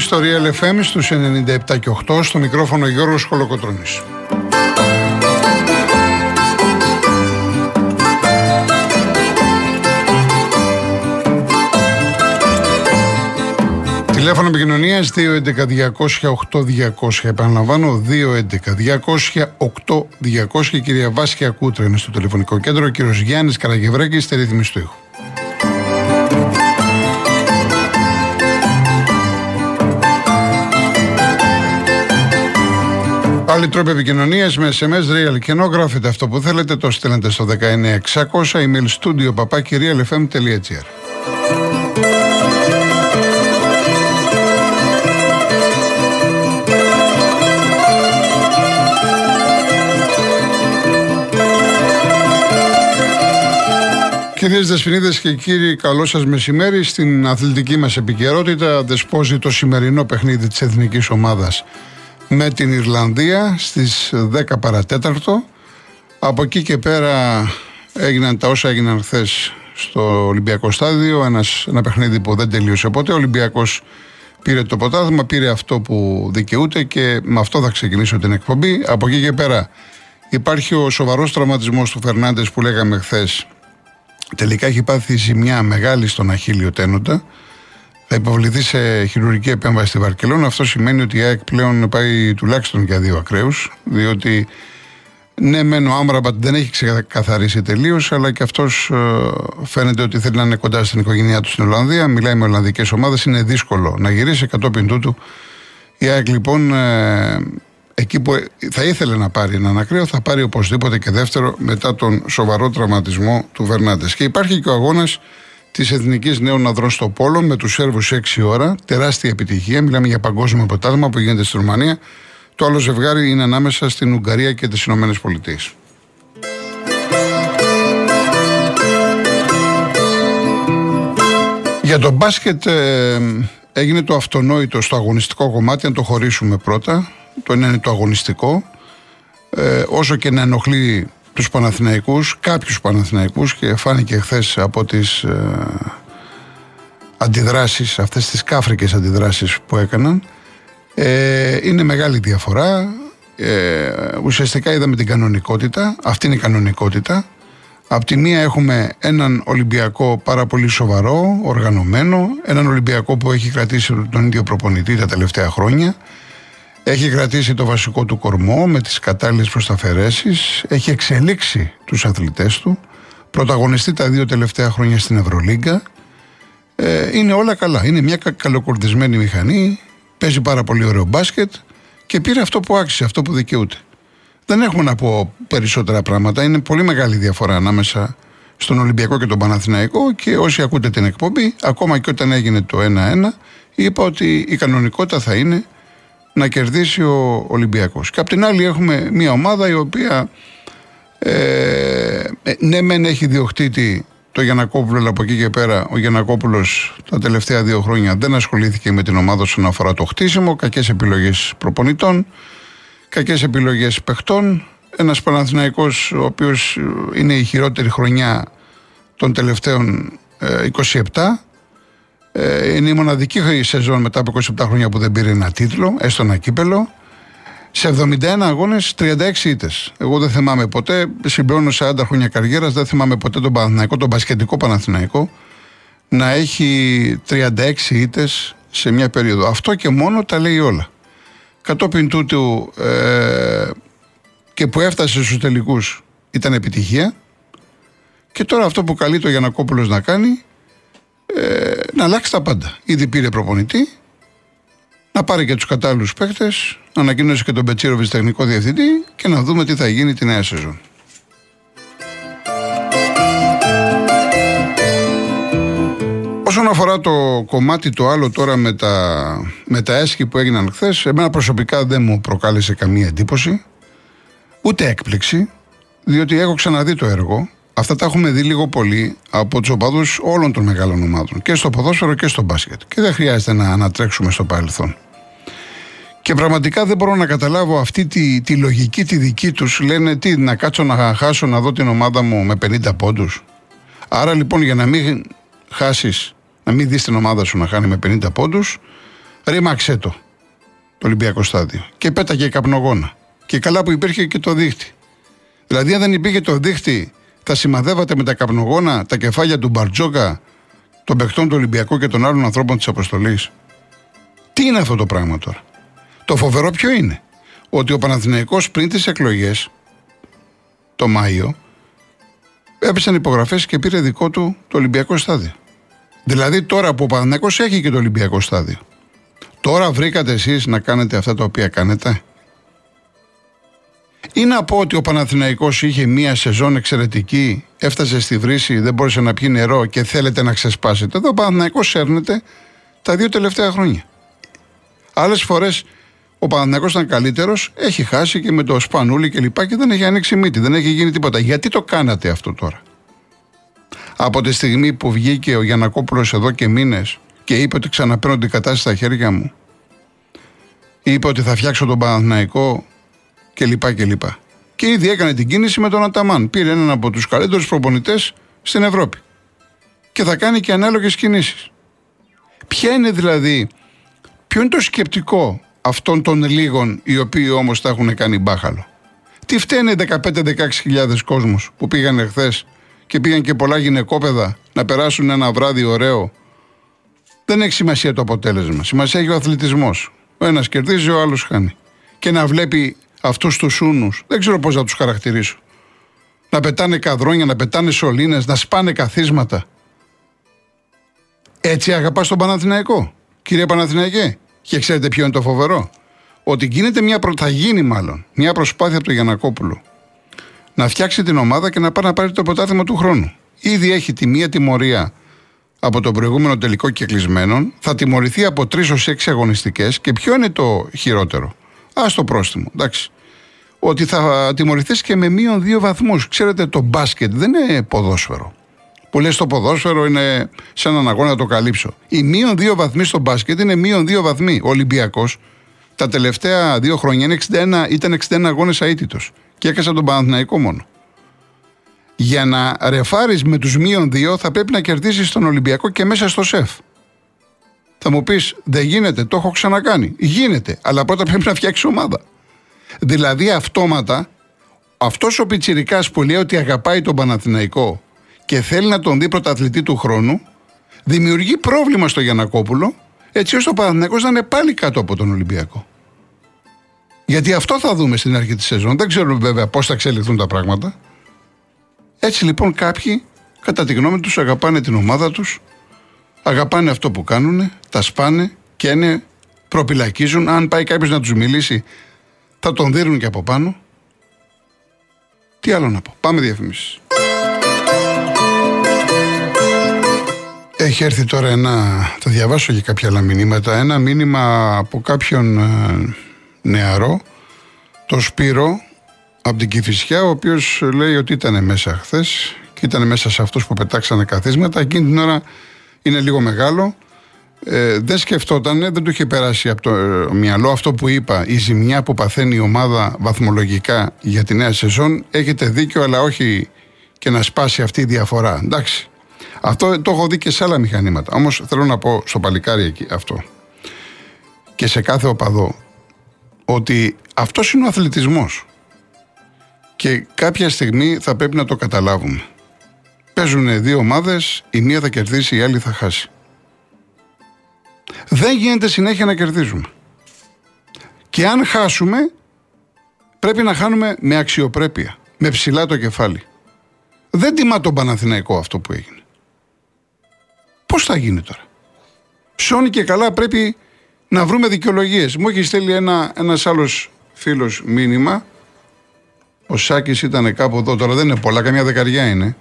συντονισμένοι στο Real FM στους 97 και 8 στο μικρόφωνο Γιώργος Χολοκοτρώνης. Τηλέφωνο επικοινωνίας 211-200-8200. Επαναλαμβάνω, 211-200-8200. Η κυρία Βάσια Κούτρα είναι στο τηλεφωνικό κέντρο. Ο κύριος Γιάννης Καραγευρέκη στη ρύθμιση του ήχου. Άλλοι τρόποι επικοινωνίας με SMS real και ενώ γράφετε αυτό που θέλετε, το στέλνετε στο 19600 email studio papakirialfm.gr. Κυρίες Δεσποινίδες και κύριοι, καλό σας μεσημέρι. Στην αθλητική μας επικαιρότητα δεσπόζει το σημερινό παιχνίδι της εθνικής ομάδας με την Ιρλανδία στις 10 παρατέταρτο. Από εκεί και πέρα έγιναν τα όσα έγιναν χθες στο Ολυμπιακό Στάδιο. Ένας, ένα παιχνίδι που δεν τελείωσε ποτέ. Ο Ολυμπιακός πήρε το ποτάθμα, πήρε αυτό που δικαιούται και με αυτό θα ξεκινήσω την εκπομπή. Από εκεί και πέρα υπάρχει ο σοβαρός τραυματισμός του Φερνάντες που λέγαμε χθες. Τελικά έχει πάθει ζημιά μεγάλη στον Αχίλιο Τένοντα θα υποβληθεί σε χειρουργική επέμβαση στη Βαρκελόνη. Αυτό σημαίνει ότι η ΑΕΚ πλέον πάει τουλάχιστον για δύο ακραίους, διότι ναι, μεν ο Άμραμπατ δεν έχει ξεκαθαρίσει τελείως, αλλά και αυτός ε, φαίνεται ότι θέλει να είναι κοντά στην οικογένειά του στην Ολλανδία. Μιλάει με Ολλανδικές ομάδες. Είναι δύσκολο να γυρίσει κατόπιν τούτου. Η ΑΕΚ λοιπόν ε, εκεί που θα ήθελε να πάρει έναν ακραίο, θα πάρει οπωσδήποτε και δεύτερο μετά τον σοβαρό τραυματισμό του Βερνάντες. Και υπάρχει και ο αγώνας της Εθνικής Νέων Αδρών στο Πόλο με τους Σέρβους 6 ώρα. Τεράστια επιτυχία. Μιλάμε για παγκόσμιο ποτάσμα που γίνεται στη Ρουμανία. Το άλλο ζευγάρι είναι ανάμεσα στην Ουγγαρία και τις Ηνωμένες Πολιτείες. Για το μπάσκετ ε, έγινε το αυτονόητο στο αγωνιστικό κομμάτι, αν το χωρίσουμε πρώτα. Το ένα είναι το αγωνιστικό. Ε, όσο και να ενοχλεί τους Παναθηναϊκούς, κάποιους Παναθηναϊκούς και φάνηκε χθες από τις ε, αντιδράσεις, αυτές τις κάφρικες αντιδράσεις που έκαναν. Ε, είναι μεγάλη διαφορά. Ε, ουσιαστικά είδαμε την κανονικότητα. Αυτή είναι η κανονικότητα. Απ' τη μία έχουμε έναν Ολυμπιακό πάρα πολύ σοβαρό, οργανωμένο, έναν Ολυμπιακό που έχει κρατήσει τον ίδιο προπονητή τα τελευταία χρόνια. Έχει κρατήσει το βασικό του κορμό με τις κατάλληλες προσταφαιρέσεις, έχει εξελίξει τους αθλητές του, πρωταγωνιστεί τα δύο τελευταία χρόνια στην Ευρωλίγκα. Ε, είναι όλα καλά. Είναι μια καλοκουρδισμένη μηχανή, παίζει πάρα πολύ ωραίο μπάσκετ και πήρε αυτό που άξιζε, αυτό που δικαιούται. Δεν έχουμε να πω περισσότερα πράγματα. Είναι πολύ μεγάλη διαφορά ανάμεσα στον Ολυμπιακό και τον Παναθηναϊκό και όσοι ακούτε την εκπομπή, ακόμα και όταν έγινε το 1-1, είπα ότι η κανονικότητα θα είναι να κερδίσει ο Ολυμπιακός. Και απ' την άλλη έχουμε μια ομάδα η οποία ε, ε, ναι μεν έχει διοκτήτη το Γιανακόπουλο, αλλά από εκεί και πέρα ο Γιανακόπουλος τα τελευταία δύο χρόνια δεν ασχολήθηκε με την ομάδα όσον αφορά το χτίσιμο. Κακές επιλογές προπονητών, κακές επιλογές παιχτών. Ένας Παναθηναϊκός ο οποίος είναι η χειρότερη χρονιά των τελευταίων 27 ε, ε, είναι η μοναδική σεζόν μετά από 27 χρόνια που δεν πήρε ένα τίτλο, έστω ένα κύπελο. Σε 71 αγώνες, 36 ήττες. Εγώ δεν θυμάμαι ποτέ, συμπληρώνω 40 χρόνια καριέρας, δεν θυμάμαι ποτέ τον Παναθηναϊκό, τον Πασχετικό Παναθηναϊκό, να έχει 36 ήττες σε μια περίοδο. Αυτό και μόνο τα λέει όλα. Κατόπιν τούτου ε, και που έφτασε στους τελικούς ήταν επιτυχία. Και τώρα αυτό που καλεί το Γιανακόπουλος να κάνει ε, να αλλάξει τα πάντα. Ήδη πήρε προπονητή, να πάρει και τους κατάλληλους παίχτε, να ανακοίνωσε και τον Πετσίροβιτ τεχνικό διευθυντή και να δούμε τι θα γίνει τη νέα σεζόν. Όσον αφορά το κομμάτι το άλλο τώρα με τα, με τα έσχη που έγιναν χθες, εμένα προσωπικά δεν μου προκάλεσε καμία εντύπωση, ούτε έκπληξη, διότι έχω ξαναδεί το έργο Αυτά τα έχουμε δει λίγο πολύ από του οπαδού όλων των μεγάλων ομάδων. Και στο ποδόσφαιρο και στο μπάσκετ. Και δεν χρειάζεται να ανατρέξουμε στο παρελθόν. Και πραγματικά δεν μπορώ να καταλάβω αυτή τη, τη λογική τη δική τους. Λένε τι, να κάτσω να χάσω να δω την ομάδα μου με 50 πόντους. Άρα λοιπόν για να μην χάσεις, να μην δεις την ομάδα σου να χάνει με 50 πόντους, Ρήμαξε το. Το Ολυμπιακό στάδιο. Και πέταγε καπνογόνα. Και καλά που υπήρχε και το δίχτυ. Δηλαδή, αν δεν υπήρχε το δίχτυ, θα σημαδεύατε με τα καπνογόνα τα κεφάλια του Μπαρτζόκα, των παιχτών του Ολυμπιακού και των άλλων ανθρώπων της αποστολής. Τι είναι αυτό το πράγμα τώρα; Το φοβερό ποιο είναι; Ότι ο Παναθηναϊκός πριν τις εκλογές, το Μάιο, έπεσαν υπογραφές και πήρε δικό του το Ολυμπιακό στάδιο. Δηλαδή τώρα που ο Παναθηναϊκός έχει και το Ολυμπιακό στάδιο. Τώρα βρήκατε εσείς να κάνετε αυτά τα οποία κάνετε; Ή να πω ότι ο Παναθηναϊκός είχε μία σεζόν εξαιρετική, έφτασε στη βρύση, δεν μπόρεσε να πιει νερό και θέλετε να ξεσπάσετε. Εδώ ο Παναθηναϊκός σέρνεται τα δύο τελευταία χρόνια. Άλλες φορές ο Παναθηναϊκός ήταν καλύτερος, έχει χάσει και με το σπανούλι και λοιπά και δεν έχει ανοίξει μύτη, δεν έχει γίνει τίποτα. Γιατί το κάνατε αυτό τώρα; Από τη στιγμή που βγήκε ο Γιανακόπουλος εδώ και μήνες και είπε ότι ξαναπαίρνω την κατάσταση στα χέρια μου, είπε ότι θα φτιάξω τον Παναθηναϊκό κλπ. Και, και, και ήδη έκανε την κίνηση με τον Αταμάν. Πήρε έναν από τους καλύτερους προπονητές στην Ευρώπη. Και θα κάνει και ανάλογες κινήσεις. Ποια είναι δηλαδή, ποιο είναι το σκεπτικό αυτών των λίγων οι οποίοι όμως τα έχουν κάνει μπάχαλο; Τι φταίνε 15-16 χιλιάδες κόσμους που πήγαν εχθέ και πήγαν και πολλά γυναικόπαιδα να περάσουν ένα βράδυ ωραίο; Δεν έχει σημασία το αποτέλεσμα. Σημασία έχει ο αθλητισμός. Ο ένας κερδίζει, ο άλλος χάνει. Και να βλέπει αυτούς τους ούνους, δεν ξέρω πώς να τους χαρακτηρίσω. Να πετάνε καδρόνια, να πετάνε σωλήνες, να σπάνε καθίσματα. Έτσι αγαπάς τον Παναθηναϊκό, κύριε Παναθηναϊκέ. Και ξέρετε ποιο είναι το φοβερό; Ότι γίνεται μια προ... θα γίνει μάλλον μια προσπάθεια από τον Γιανακόπουλο να φτιάξει την ομάδα και να πάει να πάρει το ποτάθλημα του χρόνου. Ήδη έχει τη μία τιμωρία από τον προηγούμενο τελικό κυκλισμένων, θα τιμωρηθεί από τρεις ως έξι αγωνιστικές και ποιο είναι το χειρότερο; Α το πρόστιμο, εντάξει. Ότι θα τιμωρηθείς και με μείον δύο βαθμούς. Ξέρετε, το μπάσκετ δεν είναι ποδόσφαιρο. Που λες το ποδόσφαιρο είναι σε έναν αγώνα να το καλύψω. Οι μείον δύο βαθμοί στο μπάσκετ είναι μείον δύο βαθμοί. Ο Ολυμπιακός τα τελευταία δύο χρόνια 61, ήταν 61 αγώνες αίτητος. Και έκασα τον Παναθηναϊκό μόνο. Για να ρεφάρεις με τους μείον δύο θα πρέπει να κερδίσεις τον Ολυμπιακό και μέσα στο σεφ. Θα μου πεις, δεν γίνεται, το έχω ξανακάνει. Γίνεται, αλλά πρώτα πρέπει να φτιάξει ομάδα. Δηλαδή αυτόματα, αυτός ο Πιτσυρικά που λέει ότι αγαπάει τον Παναθηναϊκό και θέλει να τον δει πρωταθλητή του χρόνου, δημιουργεί πρόβλημα στο Γιανακόπουλο, έτσι ώστε ο Παναθηναϊκός να είναι πάλι κάτω από τον Ολυμπιακό. Γιατί αυτό θα δούμε στην αρχή της σεζόν. Δεν ξέρουμε βέβαια πώς θα εξελιχθούν τα πράγματα. Έτσι λοιπόν κάποιοι, κατά τη γνώμη τους, αγαπάνε την ομάδα τους, αγαπάνε αυτό που κάνουν, τα σπάνε και είναι, προπυλακίζουν. Αν πάει κάποιος να τους μιλήσει, θα τον δίνουν και από πάνω. Τι άλλο να πω. Πάμε διαφημίσεις. Έχει έρθει τώρα ένα, θα διαβάσω και κάποια άλλα μηνύματα, ένα μήνυμα από κάποιον ε, νεαρό, το Σπύρο, από την Κηφισιά, ο οποίος λέει ότι ήταν μέσα χθες και ήταν μέσα σε αυτούς που πετάξανε καθίσματα. Εκείνη την ώρα είναι λίγο μεγάλο. Ε, δεν σκεφτόταν, δεν του είχε περάσει από το ε, μυαλό αυτό που είπα, η ζημιά που παθαίνει η ομάδα βαθμολογικά για τη νέα σεζόν. Έχετε δίκιο, αλλά όχι και να σπάσει αυτή η διαφορά. Εντάξει, αυτό το έχω δει και σε άλλα μηχανήματα. Όμως θέλω να πω στο παλικάρι εκεί αυτό. Και σε κάθε οπαδό ότι αυτός είναι ο αθλητισμός. Και κάποια στιγμή θα πρέπει να το καταλάβουμε. Παίζουν δύο ομάδες, η μία θα κερδίσει, η άλλη θα χάσει. Δεν γίνεται συνέχεια να κερδίζουμε. Και αν χάσουμε, πρέπει να χάνουμε με αξιοπρέπεια, με ψηλά το κεφάλι. Δεν τιμά τον Παναθηναϊκό αυτό που έγινε. Πώς θα γίνει τώρα; Σώνει και καλά πρέπει να βρούμε δικαιολογίες. Μου έχει στείλει ένα ένας άλλος φίλος μήνυμα. Ο Σάκης ήταν κάπου εδώ, τώρα δεν είναι πολλά, καμιά δεκαριά είναι.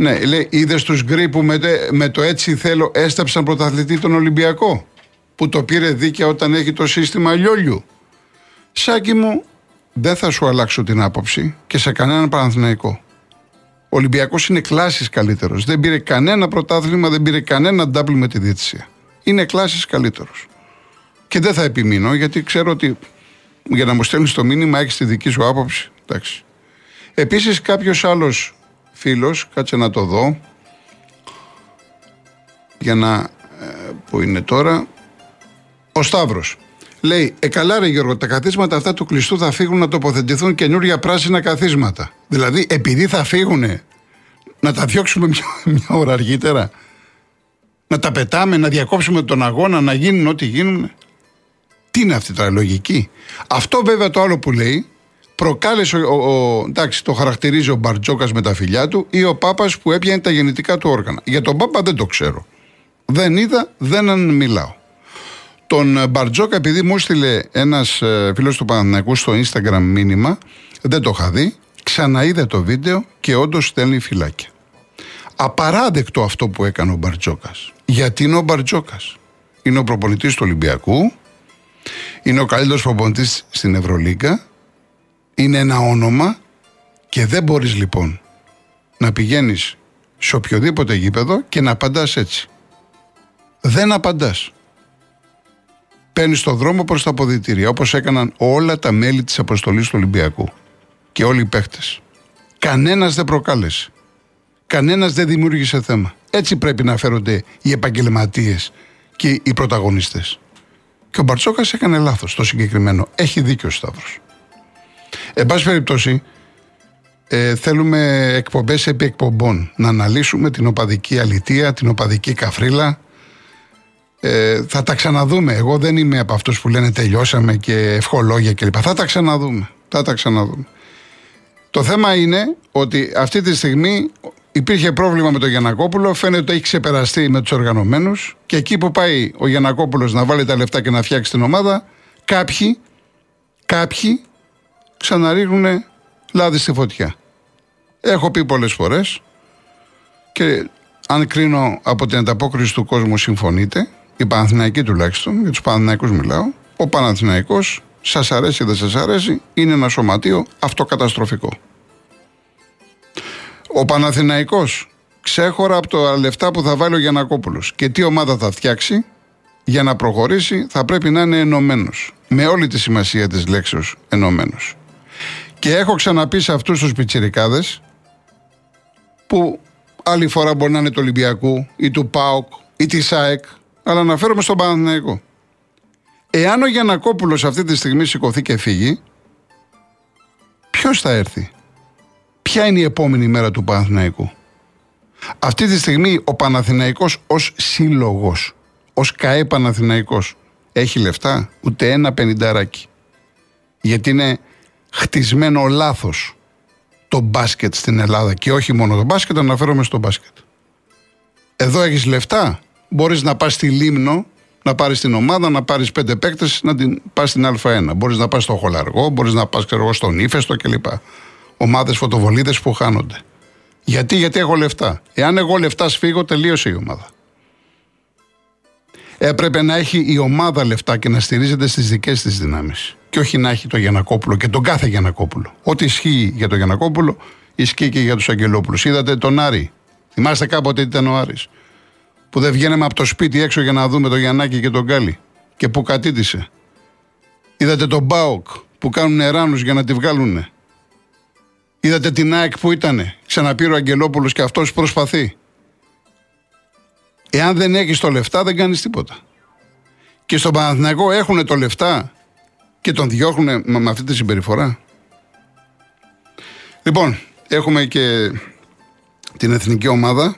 Ναι, λέει, είδες τους γκρι που με, με, το έτσι θέλω έσταψαν πρωταθλητή τον Ολυμπιακό. Που το πήρε δίκαια όταν έχει το σύστημα λιόλιου. Σάκη μου, δεν θα σου αλλάξω την άποψη και σε κανέναν Παναθηναϊκό. Ο Ολυμπιακός είναι κλάσει καλύτερος. Δεν πήρε κανένα πρωτάθλημα, δεν πήρε κανένα ντάμπλ με τη διαιτησία. Είναι κλάσει καλύτερος. Και δεν θα επιμείνω γιατί ξέρω ότι για να μου στέλνεις το μήνυμα έχεις τη δική σου άποψη. Εντάξει. Επίσης κάποιος άλλος φίλος, κάτσε να το δω. Για να. Ε, που είναι τώρα. Ο Σταύρος. Λέει, Ε, καλά, ρε Γιώργο, τα καθίσματα αυτά του κλειστού θα φύγουν να τοποθετηθούν καινούργια πράσινα καθίσματα. Δηλαδή, επειδή θα φύγουν, να τα διώξουμε μια, μια ώρα αργότερα. Να τα πετάμε, να διακόψουμε τον αγώνα, να γίνουν ό,τι γίνουν. Τι είναι αυτή η λογική. Αυτό βέβαια το άλλο που λέει προκάλεσε, ο, ο, εντάξει, το χαρακτηρίζει ο Μπαρτζόκας με τα φιλιά του ή ο Πάπας που έπιανε τα γεννητικά του όργανα. Για τον Πάπα δεν το ξέρω. Δεν είδα, δεν μιλάω. Τον Μπαρτζόκα, επειδή μου έστειλε ένας ε, φίλος του Παναθηναϊκού στο Instagram μήνυμα, δεν το είχα δει, ξαναείδε το βίντεο και όντως στέλνει φυλάκια. Απαράδεκτο αυτό που έκανε ο Μπαρτζόκας. Γιατί είναι ο Μπαρτζόκας; Είναι ο προπονητής του Ολυμπιακού, είναι ο καλύτερος προπονητής στην Ευρωλίγκα, είναι ένα όνομα και δεν μπορείς λοιπόν να πηγαίνεις σε οποιοδήποτε γήπεδο και να απαντάς έτσι. Δεν απαντάς. Παίρνεις το δρόμο προς τα αποδητήρια όπως έκαναν όλα τα μέλη της αποστολής του Ολυμπιακού και όλοι οι παίχτες. Κανένας δεν προκάλεσε. Κανένας δεν δημιούργησε θέμα. Έτσι πρέπει να φέρονται οι επαγγελματίες και οι πρωταγωνιστές. Και ο Μπαρτσόκας έκανε λάθος το συγκεκριμένο. Έχει δίκιο ο Σταύρος. Εν πάση περιπτώσει, ε, θέλουμε εκπομπές επί εκπομπών. Να αναλύσουμε την οπαδική αλητεία, την οπαδική καφρίλα. Ε, θα τα ξαναδούμε. Εγώ δεν είμαι από αυτούς που λένε τελειώσαμε και ευχολόγια κλπ. Θα τα ξαναδούμε. Θα τα ξαναδούμε. Το θέμα είναι ότι αυτή τη στιγμή υπήρχε πρόβλημα με τον Γιανακόπουλο. Φαίνεται ότι έχει ξεπεραστεί με τους οργανωμένους. Και εκεί που πάει ο Γιανακόπουλος να βάλει τα λεφτά και να φτιάξει την ομάδα, κάποιοι, κάποιοι ξαναρίχνουν λάδι στη φωτιά. Έχω πει πολλές φορές και αν κρίνω από την ανταπόκριση του κόσμου συμφωνείτε, οι Παναθηναϊκοί τουλάχιστον, για τους Παναθηναϊκούς μιλάω, ο Παναθηναϊκός, σας αρέσει ή δεν σας αρέσει, είναι ένα σωματείο αυτοκαταστροφικό. Ο Παναθηναϊκός ξέχωρα από τα λεφτά που θα βάλει ο Γιανακόπουλος και τι ομάδα θα φτιάξει, για να προχωρήσει θα πρέπει να είναι ενωμένος. Με όλη τη σημασία της λέξεως ενωμένος. Και έχω ξαναπεί σε αυτούς τους πιτσιρικάδες που άλλη φορά μπορεί να είναι του Ολυμπιακού ή του ΠΑΟΚ ή της ΣΑΕΚ, αλλά αναφέρομαι στον Παναθηναϊκό. Εάν ο Γιανακόπουλος αυτή τη στιγμή σηκωθεί και φύγει, ποιος θα έρθει, Ποια είναι η επόμενη μέρα του Παναθηναϊκού; Αυτή τη στιγμή ο Παναθηναϊκός ως σύλλογος, ως ΚαΕ Παναθηναϊκός, έχει λεφτά, ούτε ένα πενινταράκι. Γιατί είναι χτισμένο λάθος το μπάσκετ στην Ελλάδα και όχι μόνο το μπάσκετ, αναφέρομαι στο μπάσκετ. Εδώ έχεις λεφτά, μπορείς να πας στη Λίμνο, να πάρεις την ομάδα, να πάρεις πέντε παίκτες, να την πας στην Α1. Μπορείς να πας στο Χολαργό, μπορείς να πας στον Ήφεστο κλπ. Ομάδες φωτοβολίδες που χάνονται. Γιατί, γιατί έχω λεφτά; Εάν εγώ λεφτά σφίγω, τελείωσε η ομάδα. Έπρεπε να έχει η ομάδα λεφτά και να στηρίζεται στις δικές της δυνάμεις και όχι να έχει το Γιανακόπουλο και τον κάθε Γιανακόπουλο. Ό,τι ισχύει για τον Γιανακόπουλο, ισχύει και για τους Αγγελόπουλους. Είδατε τον Άρη. Θυμάστε κάποτε τι ήταν ο Άρης. Που δεν βγαίναμε από το σπίτι έξω για να δούμε τον Γιαννάκη και τον Γκάλι. Και που κατήτησε. Είδατε τον Μπάοκ που κάνουν ράνους για να τη βγάλουν. Είδατε την ΑΕΚ που ήτανε. Ξαναπήρε ο Αγγελόπουλος και αυτός προσπαθεί. Εάν δεν έχεις το λεφτά, δεν κάνεις τίποτα. Και στον Παναθηναϊκό έχουν το λεφτά και τον διώχνουν με αυτή τη συμπεριφορά. Λοιπόν, έχουμε και την εθνική ομάδα.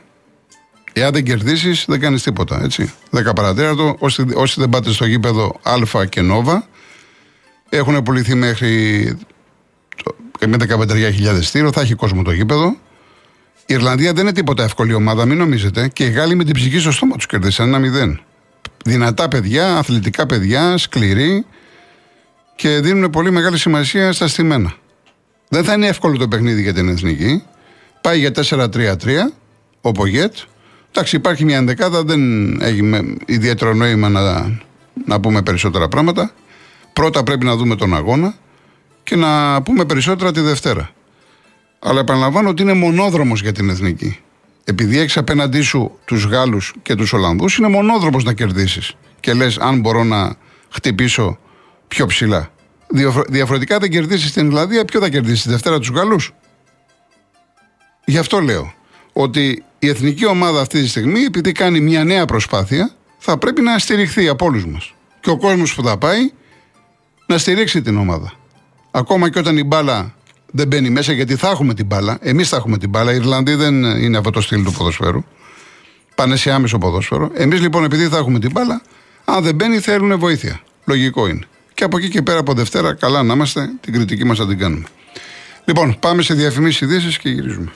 Εάν δεν κερδίσεις, δεν κάνεις τίποτα. Έτσι. 10 παρατέταρτο. Όσοι, όσοι δεν πάτε στο γήπεδο Α και Νόβα, έχουν πουληθεί μέχρι με 15.000 στήρο. Θα έχει κόσμο το γήπεδο. Η Ιρλανδία δεν είναι τίποτα εύκολη ομάδα, μην νομίζετε. Και οι Γάλλοι με την ψυχή στο στόμα τους κερδίσαν ένα μηδέν. Δυνατά παιδιά, αθλητικά παιδιά, σκληροί και δίνουν πολύ μεγάλη σημασία στα στημένα. Δεν θα είναι εύκολο το παιχνίδι για την εθνική. Πάει για 4-3-3, ο Πογέτ. Εντάξει, υπάρχει μια ενδεκάδα, δεν έχει ιδιαίτερο νόημα να, να πούμε περισσότερα πράγματα. Πρώτα πρέπει να δούμε τον αγώνα και να πούμε περισσότερα τη Δευτέρα. Αλλά επαναλαμβάνω ότι είναι μονόδρομος για την εθνική. Επειδή έχεις απέναντί σου τους Γάλλους και τους Ολλανδούς, είναι μονόδρομος να κερδίσεις. Και λες, αν μπορώ να χτυπήσω πιο ψηλά. Διαφορετικά δεν κερδίσεις την Ιρλανδία, ποιο θα κερδίσεις, τη Δευτέρα τους Γάλλους; Γι' αυτό λέω ότι η εθνική ομάδα αυτή τη στιγμή, επειδή κάνει μια νέα προσπάθεια, θα πρέπει να στηριχθεί από όλους μας. και ο κόσμος που θα πάει να στηρίξει την ομάδα. Ακόμα και όταν η μπάλα δεν μπαίνει μέσα, γιατί θα έχουμε την μπάλα. Εμείς θα έχουμε την μπάλα. Οι Ιρλανδοί δεν είναι αυτό το στυλ του ποδοσφαίρου. Πάνε σε άμεσο ποδόσφαιρο. Εμείς λοιπόν, επειδή θα έχουμε την μπάλα, αν δεν μπαίνει, θέλουν βοήθεια. Λογικό είναι. Και από εκεί και πέρα από Δευτέρα, καλά να είμαστε, την κριτική μας θα την κάνουμε. Λοιπόν, πάμε σε διαφημίσεις ειδήσεις και γυρίζουμε.